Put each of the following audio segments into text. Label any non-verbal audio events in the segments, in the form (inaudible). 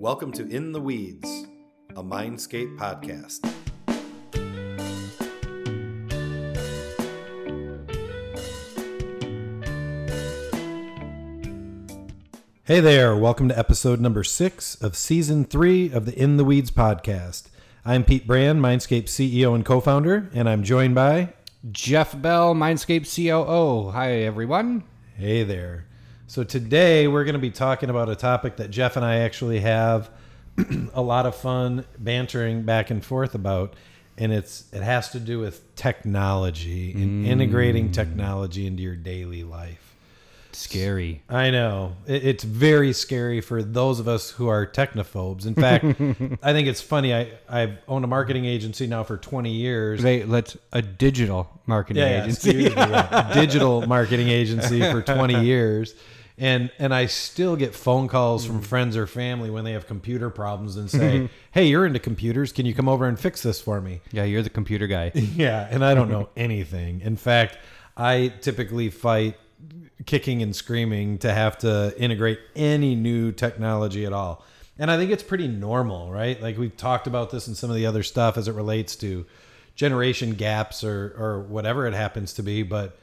Welcome to In the Weeds, a Mindscape podcast. Hey there, welcome to episode number six of season three of the In the Weeds podcast. I'm Pete Brand, Mindscape CEO and co founder, and I'm joined by Jeff Bell, Mindscape COO. Hi, everyone. Hey there. So today we're going to be talking about a topic that Jeff and I actually have (clears throat) a lot of fun bantering back and forth about, and it's it has to do with technology and mm. integrating technology into your daily life. Scary. I know it, it's very scary for those of us who are technophobes. In fact, (laughs) I think it's funny. I I've owned a marketing agency now for 20 years. They let's a digital marketing yeah, agency. yeah. (laughs) digital marketing agency for 20 (laughs) years and and I still get phone calls from mm. friends or family when they have computer problems and say, mm-hmm. "Hey, you're into computers. Can you come over and fix this for me?" yeah, you're the computer guy. (laughs) Yeah, and I don't know (laughs) anything. In fact, I typically fight kicking and screaming to have to integrate any new technology at all. And I think it's pretty normal, right? Like we've talked about this in some of the other stuff as it relates to generation gaps or or whatever it happens to be, but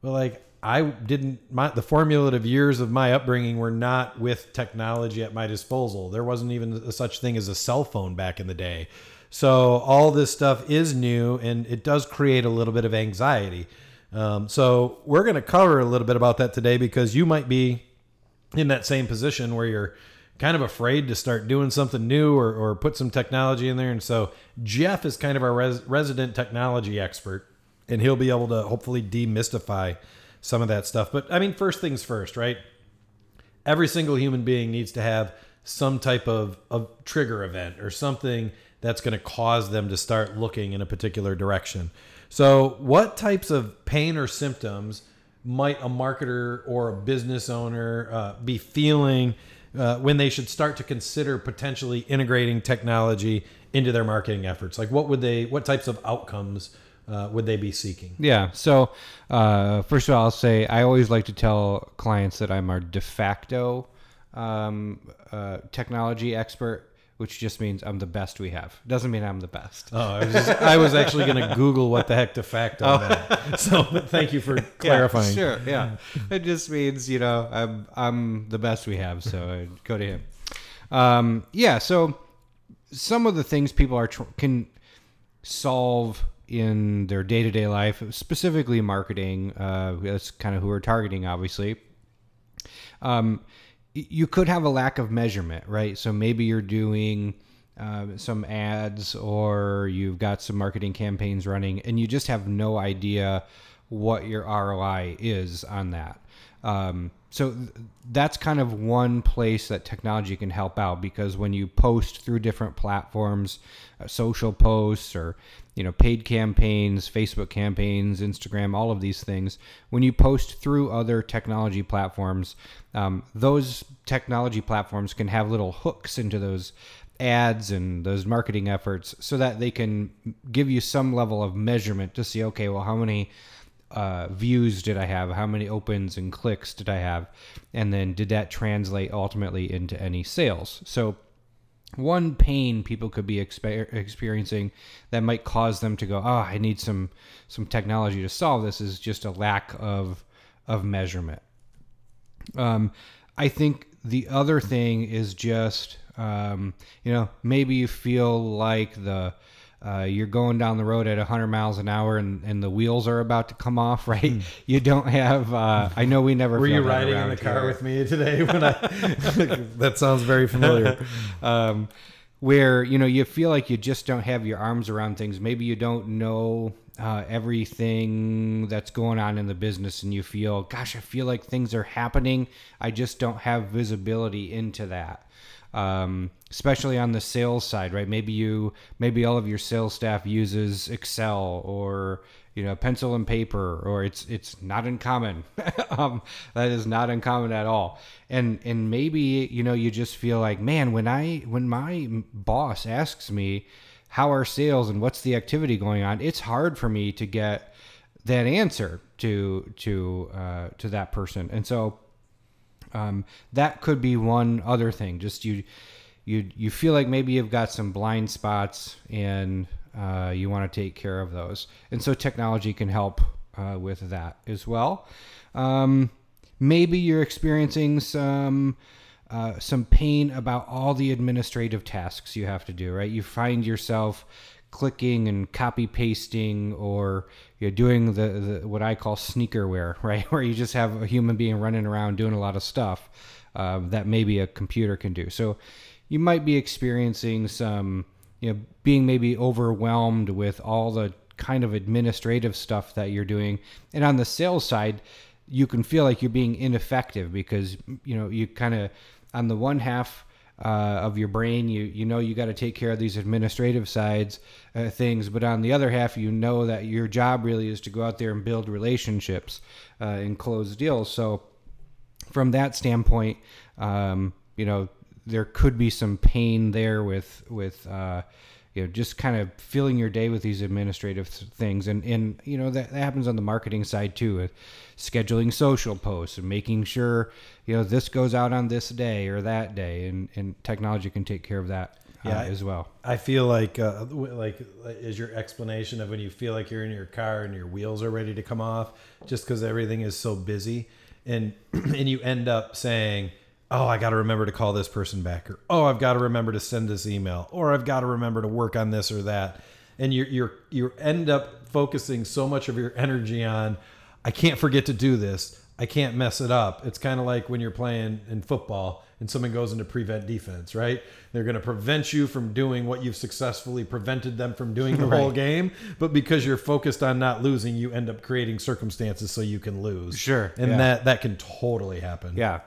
but like I didn't my the formulative years of my upbringing were not with technology at my disposal. There wasn't even a such thing as a cell phone back in the day. So all this stuff is new and it does create a little bit of anxiety. Um, so we're going to cover a little bit about that today because you might be in that same position where you're kind of afraid to start doing something new or, or put some technology in there. And so Jeff is kind of our res- resident technology expert and he'll be able to hopefully demystify some of that stuff. But I mean, first things first, right? Every single human being needs to have some type of, of trigger event or something that's going to cause them to start looking in a particular direction. So, what types of pain or symptoms might a marketer or a business owner uh, be feeling uh, when they should start to consider potentially integrating technology into their marketing efforts? Like, what would they, what types of outcomes uh, would they be seeking? Yeah. So, uh, first of all, I'll say I always like to tell clients that I'm our de facto um, uh, technology expert. Which just means I'm the best we have. Doesn't mean I'm the best. Oh, I was, just, (laughs) I was actually going to Google what the heck de facto Oh. meant. (laughs) So thank you for clarifying. Yeah, sure. Yeah. it just means you know I'm I'm the best we have, so I go to him. Um, yeah. So some of the things people are tr- can solve in their day to day life, specifically marketing. Uh, that's kind of who we're targeting, obviously. Um, you could have a lack of measurement, right? So maybe you're doing uh, some ads or you've got some marketing campaigns running and you just have no idea what your ROI is on that. Um, so th- that's kind of one place that technology can help out because when you post through different platforms, uh, social posts or you know paid campaigns, Facebook campaigns, Instagram, all of these things, when you post through other technology platforms, um, those technology platforms can have little hooks into those ads and those marketing efforts so that they can give you some level of measurement to see okay well how many uh, views did I have? How many opens and clicks did I have? And then did that translate ultimately into any sales? So, one pain people could be exper- experiencing that might cause them to go, "Oh, I need some some technology to solve this," is just a lack of of measurement. Um, I think the other thing is just, um, you know, maybe you feel like the uh, you're going down the road at 100 miles an hour and, and the wheels are about to come off, (laughs) right? You don't have. Uh, I know we never. Were you riding in the car here. with me today when I (laughs) That sounds very familiar. (laughs) um, where you know you feel like you just don't have your arms around things. Maybe you don't know uh, everything that's going on in the business, and you feel, gosh, I feel like things are happening. I just don't have visibility into that. Um, especially on the sales side, right? Maybe you, maybe all of your sales staff uses Excel or you know pencil and paper, or it's it's not uncommon. (laughs) um, that is not uncommon at all. And and maybe you know you just feel like, man, when I when my boss asks me how are sales and what's the activity going on, it's hard for me to get that answer to to uh, to that person. And so um, that could be one other thing. Just you you you feel like maybe you've got some blind spots and uh, you want to take care of those. And so technology can help uh, with that as well. Um, maybe you're experiencing some uh, some pain about all the administrative tasks you have to do. Right, you find yourself clicking and copy pasting or you're doing the, the what I call sneakerware, (laughs) right? Where you just have a human being running around doing a lot of stuff uh, that maybe a computer can do. So you might be experiencing some, you know, being maybe overwhelmed with all the kind of administrative stuff that you're doing. And on the sales side, you can feel like you're being ineffective because, you know, you kind of, on the one half, uh, of your brain. You you know you got to take care of these administrative sides uh, things, but on the other half, you know that your job really is to go out there and build relationships uh, and close deals. So from that standpoint, um, you know there could be some pain there with with uh, you know just kind of filling your day with these administrative things. And and you know that, that happens on the marketing side too with scheduling social posts and making sure you know this goes out on this day or that day. And and technology can take care of that uh, as well. I feel like uh, like is your explanation of when you feel like you're in your car and your wheels are ready to come off just because everything is so busy? And (clears throat) and you end up saying oh i got to remember to call this person back or oh i've got to remember to send this email or i've got to remember to work on this or that and you you you end up focusing so much of your energy on I can't forget to do this. I can't mess it up. It's kind of like when you're playing in football and someone goes into prevent defense, right? They're going to prevent you from doing what you've successfully prevented them from doing the (laughs) right. whole game, but because you're focused on not losing, you end up creating circumstances so you can lose. Sure. And yeah. that that can totally happen. Yeah.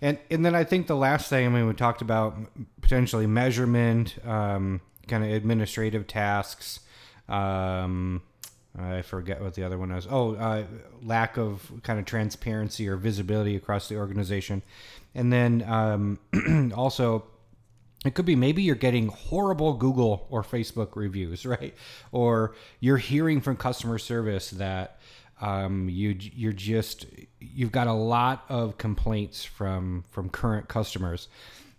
And and then I think the last thing I mean we talked about potentially measurement, um, kind of administrative tasks, um, I forget what the other one was. Oh, uh, lack of kind of transparency or visibility across the organization. And then um, (clears throat) also, it could be maybe you're getting horrible Google or Facebook reviews, (laughs) right? Or you're hearing from customer service that um, you you're just you've got a lot of complaints from from current customers.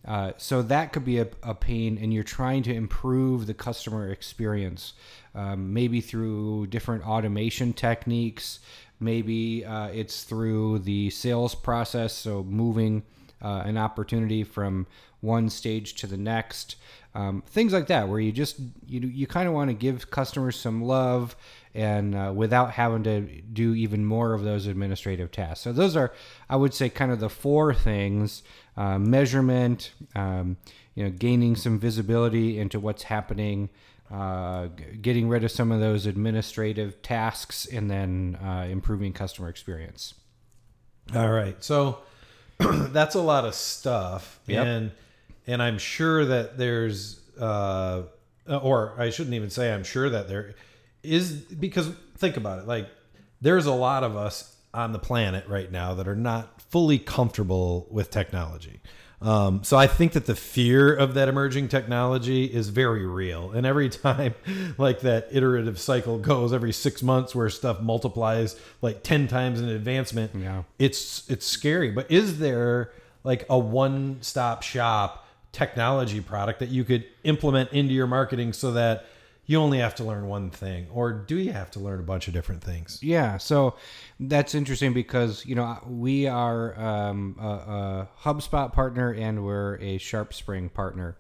Uh, so that could be a, a, pain, and you're trying to improve the customer experience, um, maybe through different automation techniques. Maybe uh, it's through the sales process, so moving uh, an opportunity from one stage to the next. Um, things like that, where you just you you kind of want to give customers some love, and uh, without having to do even more of those administrative tasks. So those are, I would say, kind of the four things uh, measurement, um, you know, gaining some visibility into what's happening, uh, getting rid of some of those administrative tasks, and then uh, improving customer experience. All right, so (clears throat) that's a lot of stuff, yep. and and I'm sure that there's, uh, or I shouldn't even say I'm sure that there is because think about it, like there's a lot of us on the planet right now that are not fully comfortable with technology. Um, so I think that the fear of that emerging technology is very real. And every (laughs) time like that iterative cycle goes every six months where stuff multiplies like 10 times in advancement, yeah. it's, it's scary. But is there like a one stop shop technology product that you could implement into your marketing so that you only have to learn one thing or do you have to learn a bunch of different things? Yeah so that's interesting because you know we are um, a, a, hubspot partner and we're a sharpspring partner.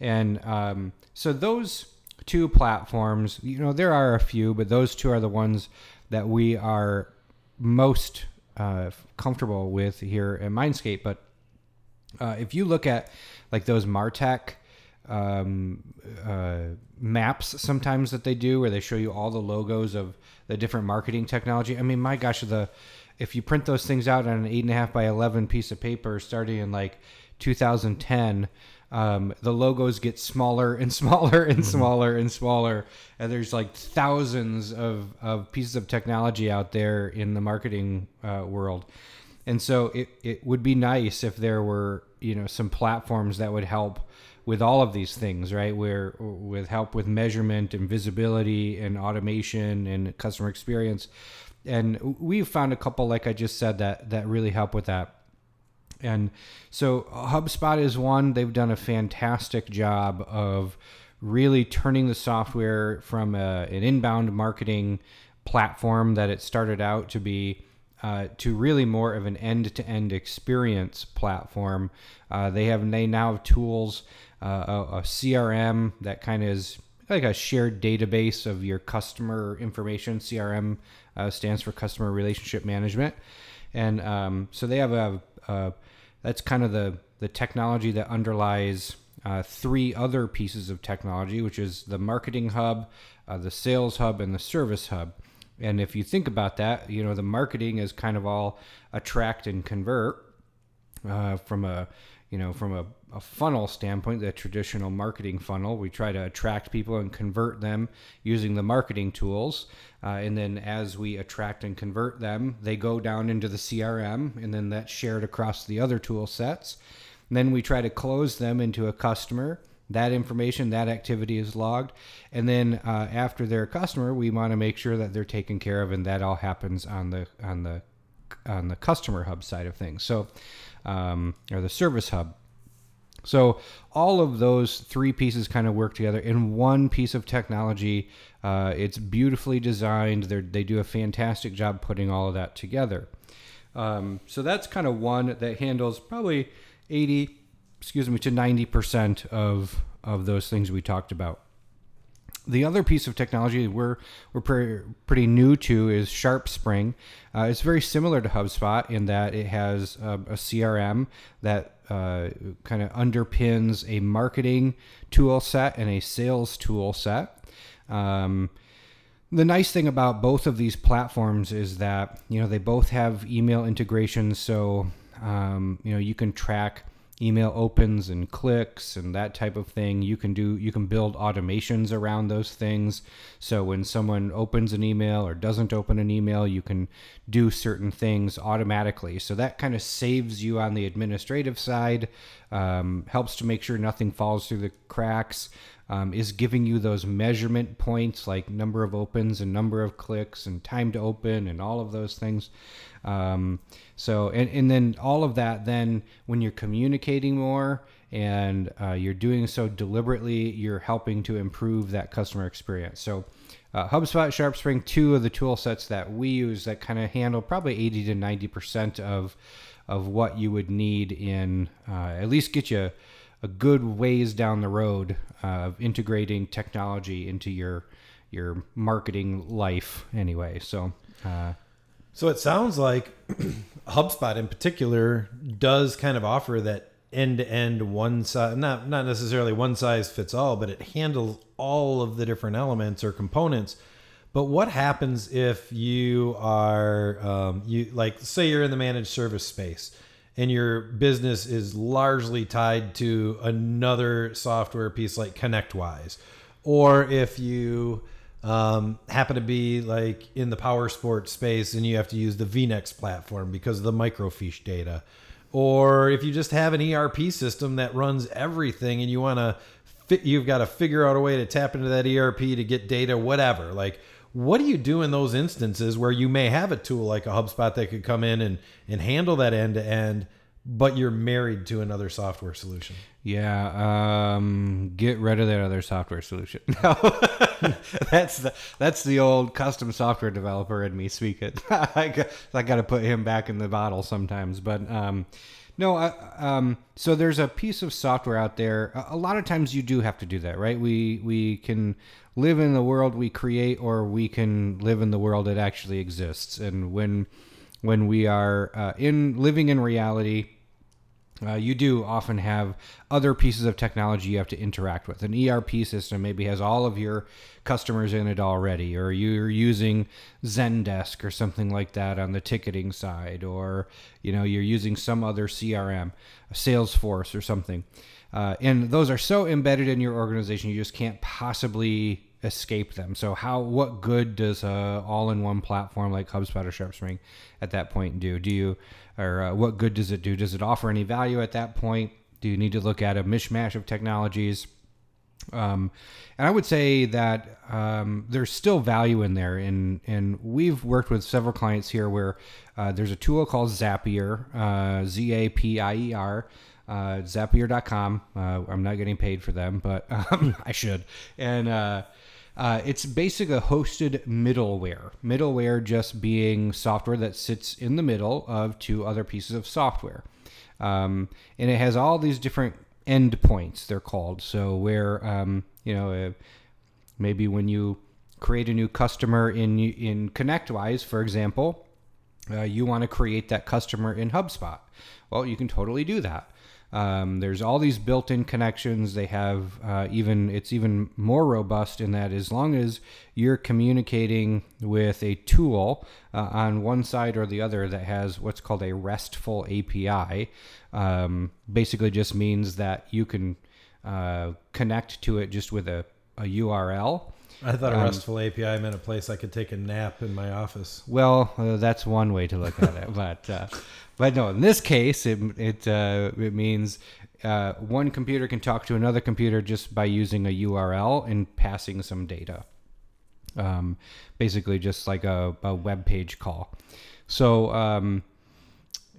And um, so those two platforms you know there are a few but those two are the ones that we are most uh, comfortable with here at mindscape. But uh, if you look at like those martech um, uh, maps sometimes that they do where they show you all the logos of the different marketing technology. I mean, my gosh, the if you print those things out on an eight and a half by eleven piece of paper starting in like 2010, um, the logos get smaller and (laughs) smaller and mm-hmm. smaller and smaller, and there's like thousands of, of pieces of technology out there in the marketing uh, world. And so it, it would be nice if there were you know some platforms that would help with all of these things, right? Where with help with measurement and visibility and automation and customer experience, and we've found a couple, like I just said, that that really help with that. And so HubSpot is one. They've done a fantastic job of really turning the software from a, an inbound marketing platform that it started out to be uh, to really more of an end-to-end experience platform. Uh, they have they now have tools, uh, a, a, CRM that kind of is like a shared database of your customer information. CRM uh, stands for Customer Relationship Management, and um, so they have a, a, that's kind of the the technology that underlies uh, three other pieces of technology, which is the Marketing Hub, uh, the Sales Hub, and the Service Hub. And if you think about that, you know, the marketing is kind of all attract and convert uh, from a, you know, from a, a, funnel standpoint, the traditional marketing funnel. We try to attract people and convert them using the marketing tools. Uh, and then as we attract and convert them, they go down into the CRM and then that's shared across the other tool sets. And then we try to close them into a customer that information, that activity is logged. And then uh, after they're a customer, we want to make sure that they're taken care of, and that all happens on the on the on the customer hub side of things. So, um, or the service hub. So all of those three pieces kind of work together in one piece of technology. Uh, it's beautifully designed. They they do a fantastic job putting all of that together. Um, so that's kind of one that handles probably 80 excuse me, to 90% of, of those things we talked about. The other piece of technology we're, we're pretty, pretty new to is SharpSpring. Uh, it's very similar to HubSpot in that it has a, a CRM that uh, kind of underpins a marketing tool set and a sales tool set. Um, the nice thing about both of these platforms is that you know they both have email integrations, so um, you know you can track email opens and clicks and that type of thing. You can do you can build automations around those things. So when someone opens an email or doesn't open an email you can do certain things automatically. So that kind of saves you on the administrative side um, helps to make sure nothing falls through the cracks um, is giving you those measurement points like number of opens and number of clicks and time to open and all of those things um, so, and, and then all of that, then when you're communicating more and uh, you're doing so deliberately, you're helping to improve that customer experience. So, uh, HubSpot, SharpSpring, two of the tool sets that we use that kind of handle probably 80 to 90% of, of what you would need in uh, at least get you a good ways down the road of integrating technology into your your marketing life anyway. So, uh, so it sounds like (clears throat) HubSpot in particular does kind of offer that end to end one size not not necessarily one size fits all, but it handles all of the different elements or components. But what happens if you are um, you like say you're in the managed service space and your business is largely tied to another software piece like ConnectWise, or if you um, happen to be like in the power sports space and you have to use the VNex platform because of the microfiche data. Or if you just have an ERP system that runs everything and you want to fit, you've got to figure out a way to tap into that ERP to get data, whatever. Like, what do you do in those instances where you may have a tool like a HubSpot that could come in and, and handle that end to end, but you're married to another software solution? Yeah, um, get rid of that other software solution. (laughs) No, (laughs) that's the that's the old custom software developer in me speaking. (laughs) I got, I got to put him back in the bottle sometimes. But um, no, uh, um, so there's a piece of software out there. A, lot of times you do have to do that, right? We we can live in the world we create, or we can live in the world that actually exists. And when when we are uh, in living in reality uh, you do often have other pieces of technology you have to interact with. An ERP system maybe has all of your customers in it already, or you're using Zendesk or something like that on the ticketing side, or you know you're using some other CRM, Salesforce or something. Uh, and those are so embedded in your organization, you just can't possibly escape them. So how what good does a all-in-one platform like HubSpot or SharpSpring at that point do? Do you or uh, what good does it do? Does it offer any value at that point? Do you need to look at a mishmash of technologies? Um, and I would say that um, there's still value in there. And, and we've worked with several clients here where uh, there's a tool called Zapier, uh, Z A P I E R. Uh, Zapier.com. Uh, I'm not getting paid for them, but um, (laughs) I should. And uh, it's basically a hosted middleware. Middleware just being software that sits in the middle of two other pieces of software. Um, and it has all these different endpoints, they're called. So, where, um, you know, uh, maybe when you create a new customer in, in ConnectWise, for example, uh, you want to create that customer in HubSpot. Well, you can totally do that. Um, there's all these built-in connections. They have uh, even it's even more robust in that as long as you're communicating with a tool uh, on one side or the other that has what's called a RESTful API, um, basically just means that you can uh, connect to it just with a, a URL. I thought a RESTful API meant a place I could take a nap in my office. Well, uh, that's one way to look at it, (laughs) but uh, but no, in this case, it it uh, it means uh, one computer can talk to another computer just by using a URL and passing some data. Um, basically, just like a, a web page call. So. Um,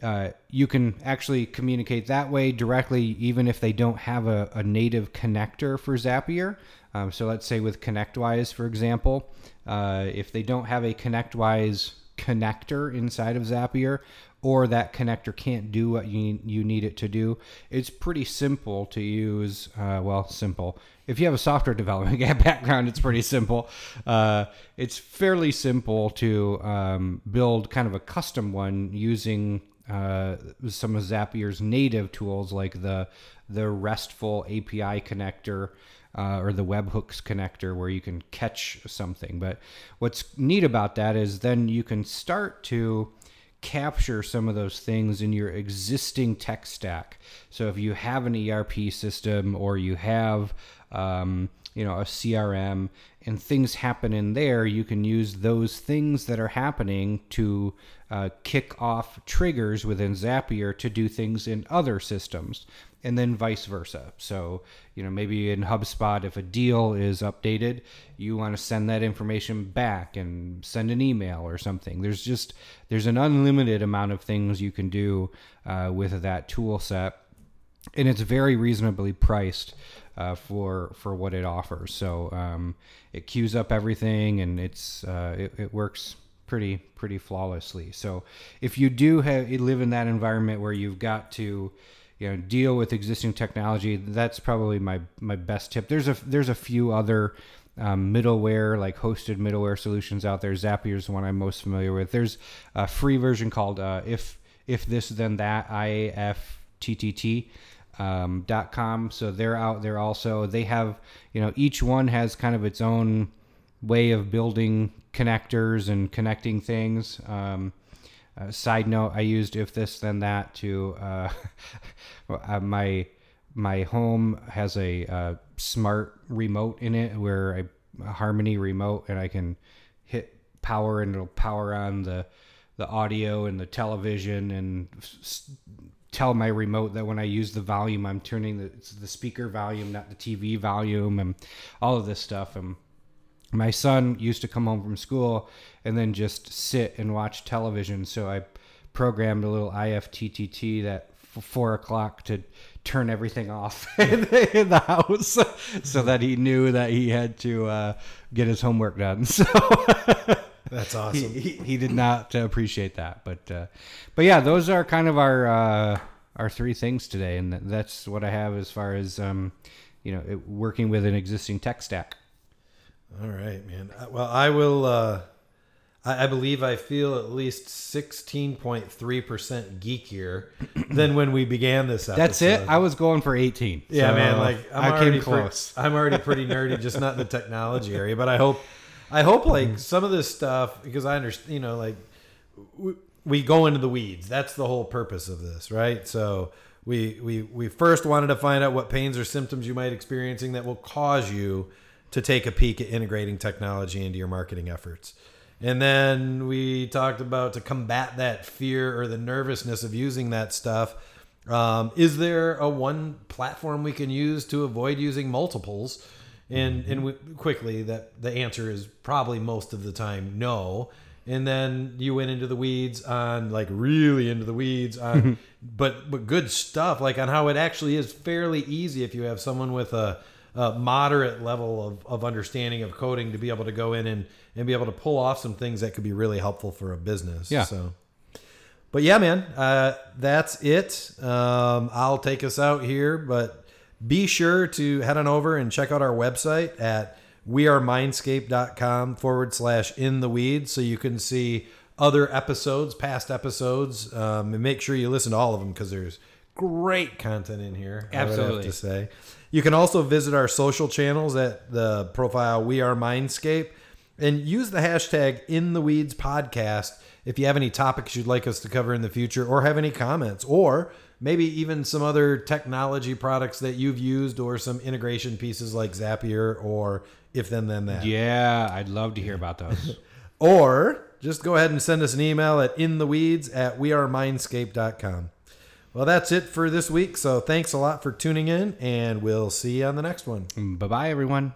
uh, you can actually communicate that way directly, even if they don't have a, a native connector for Zapier. Um, so let's say with ConnectWise, for example, uh, if they don't have a ConnectWise connector inside of Zapier, or that connector can't do what you, you need it to do, it's pretty simple to use. Uh, well, simple. If you have a software (laughs) development (laughs) background, it's pretty simple. Uh, it's fairly simple to um, build kind of a custom one using uh, some of Zapier's native tools like the the RESTful API connector uh, or the webhooks connector where you can catch something. But what's neat about that is then you can start to capture some of those things in your existing tech stack. So if you have an ERP system or you have um, you know a CRM and things happen in there, you can use those things that are happening to uh, kick off triggers within Zapier to do things in other systems and then vice versa. So, you know, maybe in HubSpot, if a deal is updated, you want to send that information back and send an email or something. There's just there's an unlimited amount of things you can do uh, with that tool set, and it's very reasonably priced. Uh, for for what it offers, so um, it queues up everything, and it's uh, it, it works pretty pretty flawlessly. So if you do have live in that environment where you've got to you know deal with existing technology that's probably my my best tip there's a there's a few other um, middleware like hosted middleware solutions out there zapier is the one i'm most familiar with there's a free version called uh, if if this then that ifttt um, com. So they're out there also. They have you know each one has kind of its own way of building connectors and connecting things. Um, uh, side note: I used if this then that to uh, (laughs) uh, my my home has a uh, smart remote in it where I a Harmony remote and I can hit power and it'll power on the the audio and the television and tell my remote that when I use the volume I'm turning the the speaker volume not the TV volume and all of this stuff and my son used to come home from school and then just sit and watch television. So I programmed a little IFTTT that four o'clock to turn everything off (laughs) in the house (laughs) so that he knew that he had to uh, get his homework done. (laughs) So (laughs) that's awesome. He, he, he, did not appreciate that, but uh, but yeah, those are kind of our uh, our three things today, and that's what I have as far as um, you know it, working with an existing tech stack. All right, man. Uh, well, I will. Uh, I, I believe I feel at least sixteen point three percent geekier (clears throat) than when we began this episode. That's it. I was going for eighteen. Yeah, so man. Like I'm I already close. I'm already pretty nerdy, just not in the technology area. But I hope, I hope like some of this stuff because I understand. You know, like we, we go into the weeds. That's the whole purpose of this, right? So we we we first wanted to find out what pains or symptoms you might experiencing that will cause you to take a peek at integrating technology into your marketing efforts. And then we talked about to combat that fear or the nervousness of using that stuff. Um, is there a one platform we can use to avoid using multiples? And and we, quickly that the answer is probably most of the time no. And then you went into the weeds on like really into the weeds on (laughs) but but good stuff like on how it actually is fairly easy if you have someone with a, a moderate level of, of understanding of coding to be able to go in and, and be able to pull off some things that could be really helpful for a business. Yeah. So but yeah, man, uh, that's it. Um, I'll take us out here, but be sure to head on over and check out our website at wearemindscape.com forward slash in the weeds so you can see other episodes, past episodes, um, and make sure you listen to all of them because there's great content in here. I would have Absolutely. to say. You can also visit our social channels at the profile We Are Mindscape and use the hashtag in the weeds podcast if you have any topics you'd like us to cover in the future or have any comments or maybe even some other technology products that you've used or some integration pieces like Zapier or if then then that. Yeah, I'd love to hear about those. (laughs) Or just go ahead and send us an email at intheweeds at wearemindscape.com. Well, that's it for this week. So thanks a lot for tuning in, and we'll see you on the next one. bye bye, everyone.